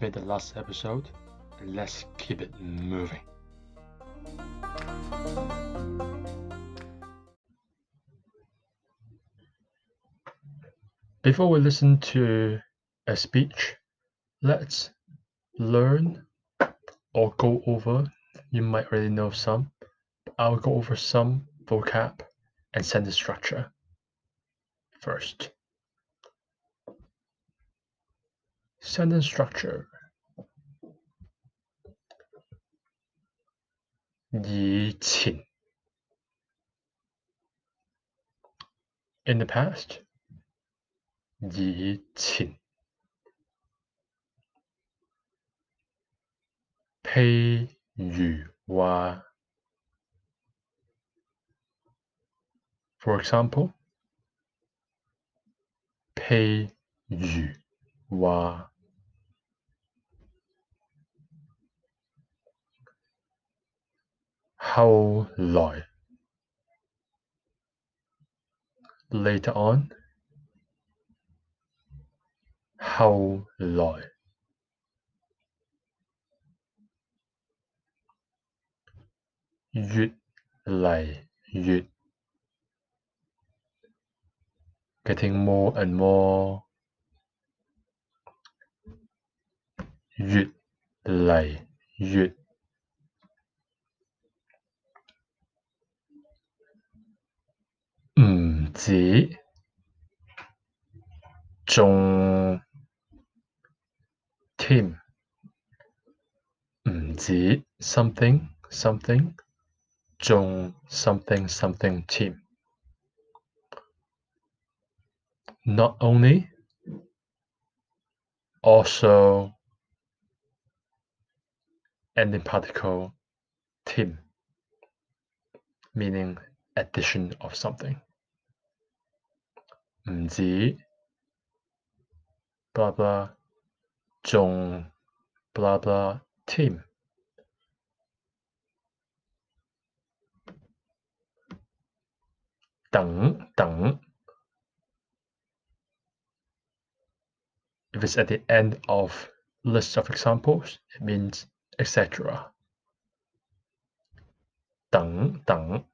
made the last episode. Let's keep it moving. Before we listen to a speech, let's learn or go over. You might already know some. I'll go over some vocab and sentence structure first. Sentence structure yi. In the past, yi qin. Pei yu wa. For example, pei yu wa how long. Later on, how long. Yut lay yut. Getting more and more. Yut lay yut. 唔止仲添唔止 something something 仲 something something 添 not only also ending particle tim meaning addition of something 唔止 blah blah 仲 blah blah tim 等等 If it's at the end of list of examples, it means etc. 等等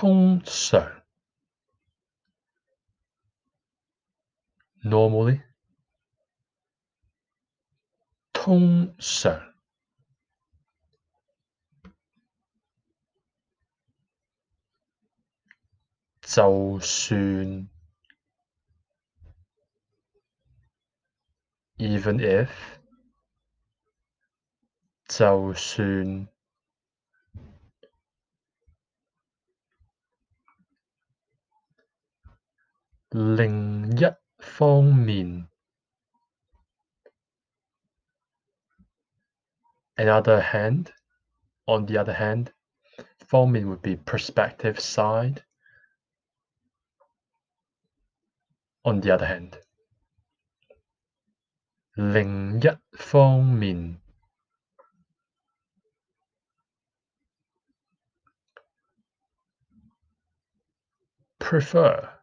通常 normally 通常就算 even if 就算另一方面 another hand on the other hand 方面 would be perspective side on the other hand 另一方面 prefer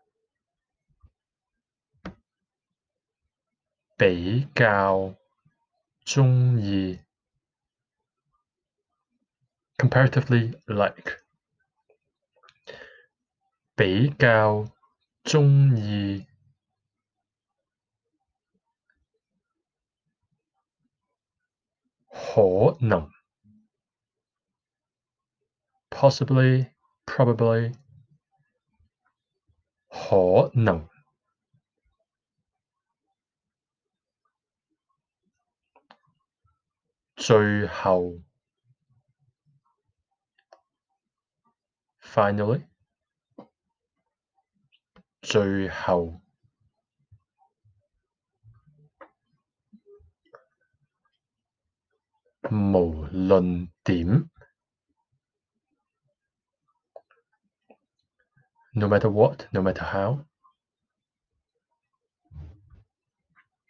比較中意 comparatively like 比較中意可能 possibly probably 可能最後 finally 最後無論點 no matter what no matter how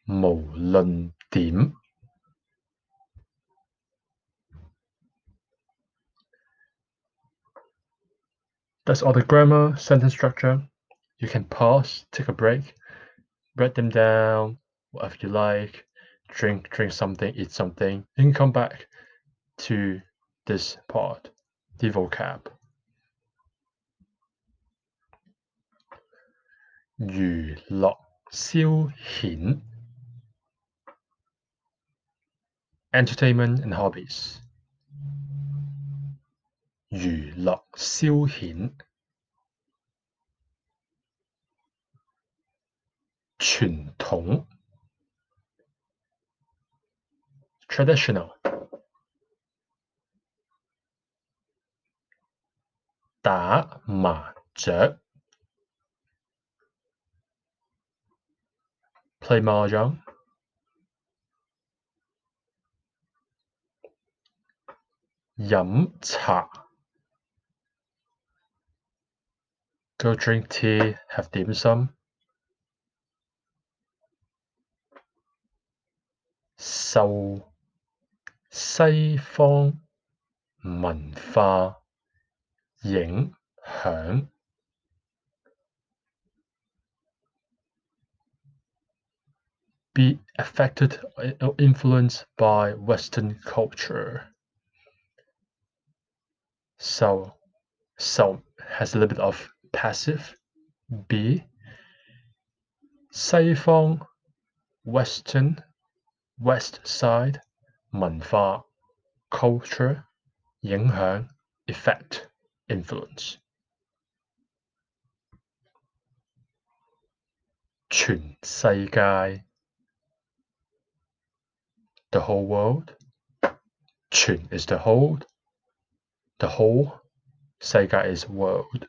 無論點 That's all the grammar, sentence structure. You can pause, take a break, write them down, whatever you like, drink, drink something, eat something, and come back to this part, the vocab. Yu lok xiu hin. Entertainment and hobbies. 娛樂消遣傳統 traditional 打麻雀 play mahjong 飲茶 go drink tea have dim sum 受西方文化影响 be affected or influenced by Western culture. So, so has a little bit of passive. B 西方 Western West side 文化 culture 影响 effect influence 全世界 the whole world 全 is the whole the whole 世界 is world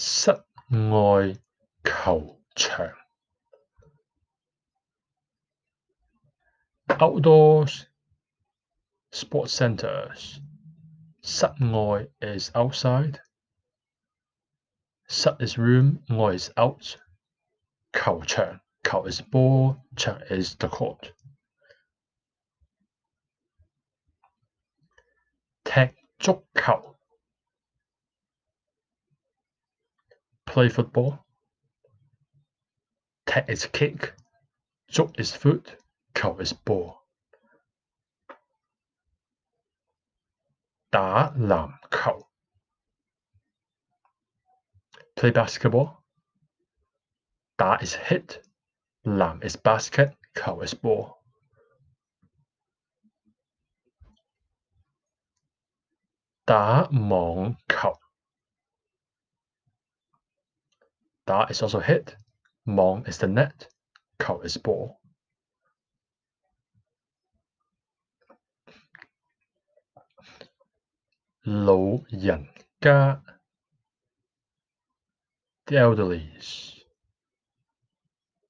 室外球场 outdoors sports centers 室外 is outside 室 is room 外 is out 球场球 is ball 场 is the court 踢足球 play football. Tit is kick, so is foot, cow is ball. Da lam cow. Play basketball. Da is hit, lam is basket, cow is ball. Da mong cow. star is also hit, mong is the net, kao is ball. Lo yan ga, the elderlies.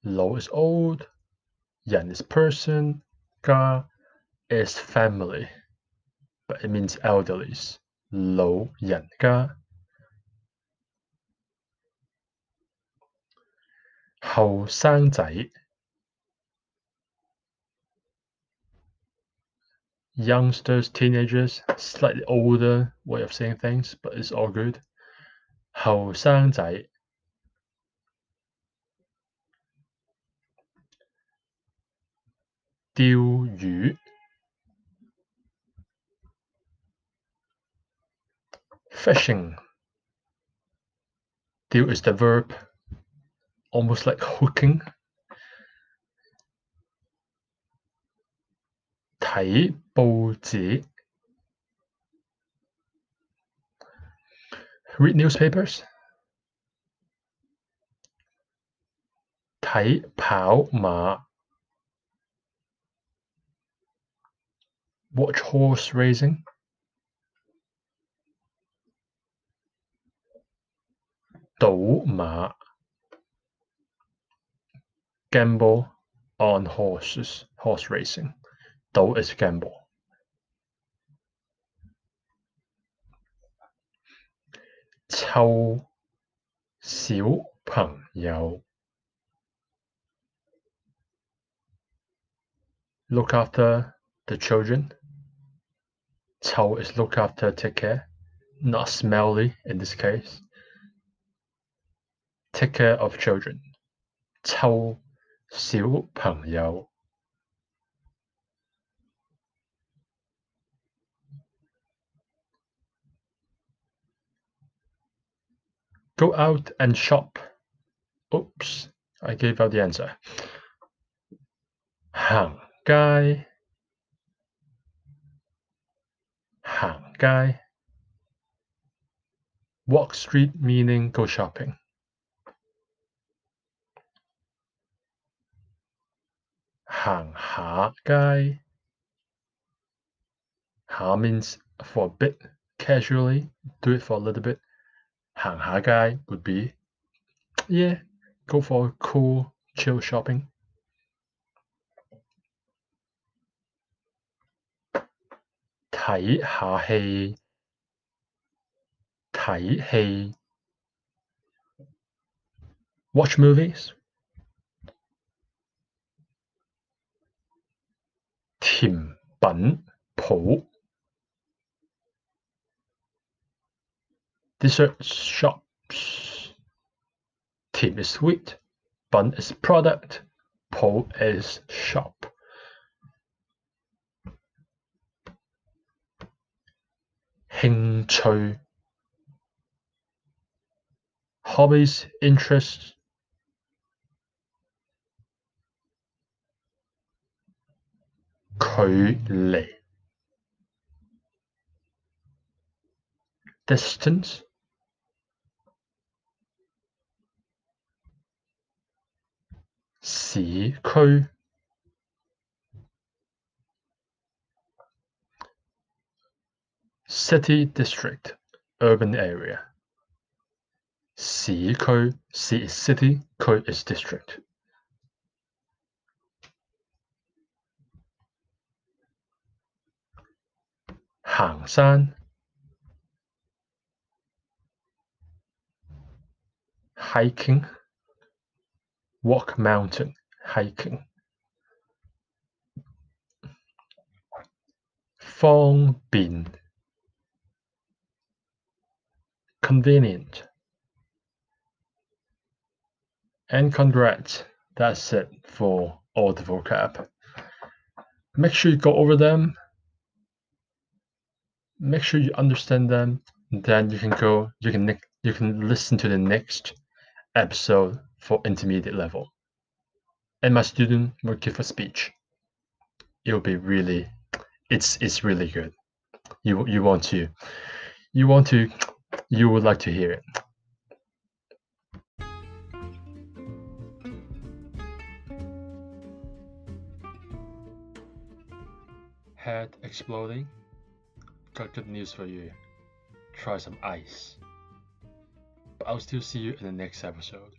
Lo is old, yan is person, ga is family, but it means elderlies. Lo yan ga 后生仔 youngsters, teenagers, slightly older way of saying things, but it's all good. 后生仔钓鱼 fishing 钓 is the verb almost like hooking. 睇報紙 read newspapers. 睇跑馬 watch horse racing. Ma gamble on horses horse racing 赌 is gamble 凑小朋友 look after the children 凑 is look after take care not smelly in this case take care of children 凑 小朋友 Go out and shop. Oops, I gave out the answer. 行街，行街。Walk street meaning go shopping. 行下街，下 means for a bit, casually, do it for a little bit. 行下街 would be, yeah, go for a cool, chill shopping. 睇下戏，睇戏。Watch movies. 甜品铺 dessert shops. Team is sweet, bun is product, pole is shop. Hobbies, interests, distance City district urban area 市区 C is city 区 is district 行山 hiking walk mountain hiking 方便 convenient and congrats that's it for all the vocab make sure you go over them make sure you understand them then you can go you can you can listen to the next episode for intermediate level. And my student will give a speech. It will be really, it's it's really good. You you want to, you want to, you would like to hear it. Head exploding? Got good news for you. Try some ice. But I'll still see you in the next episode.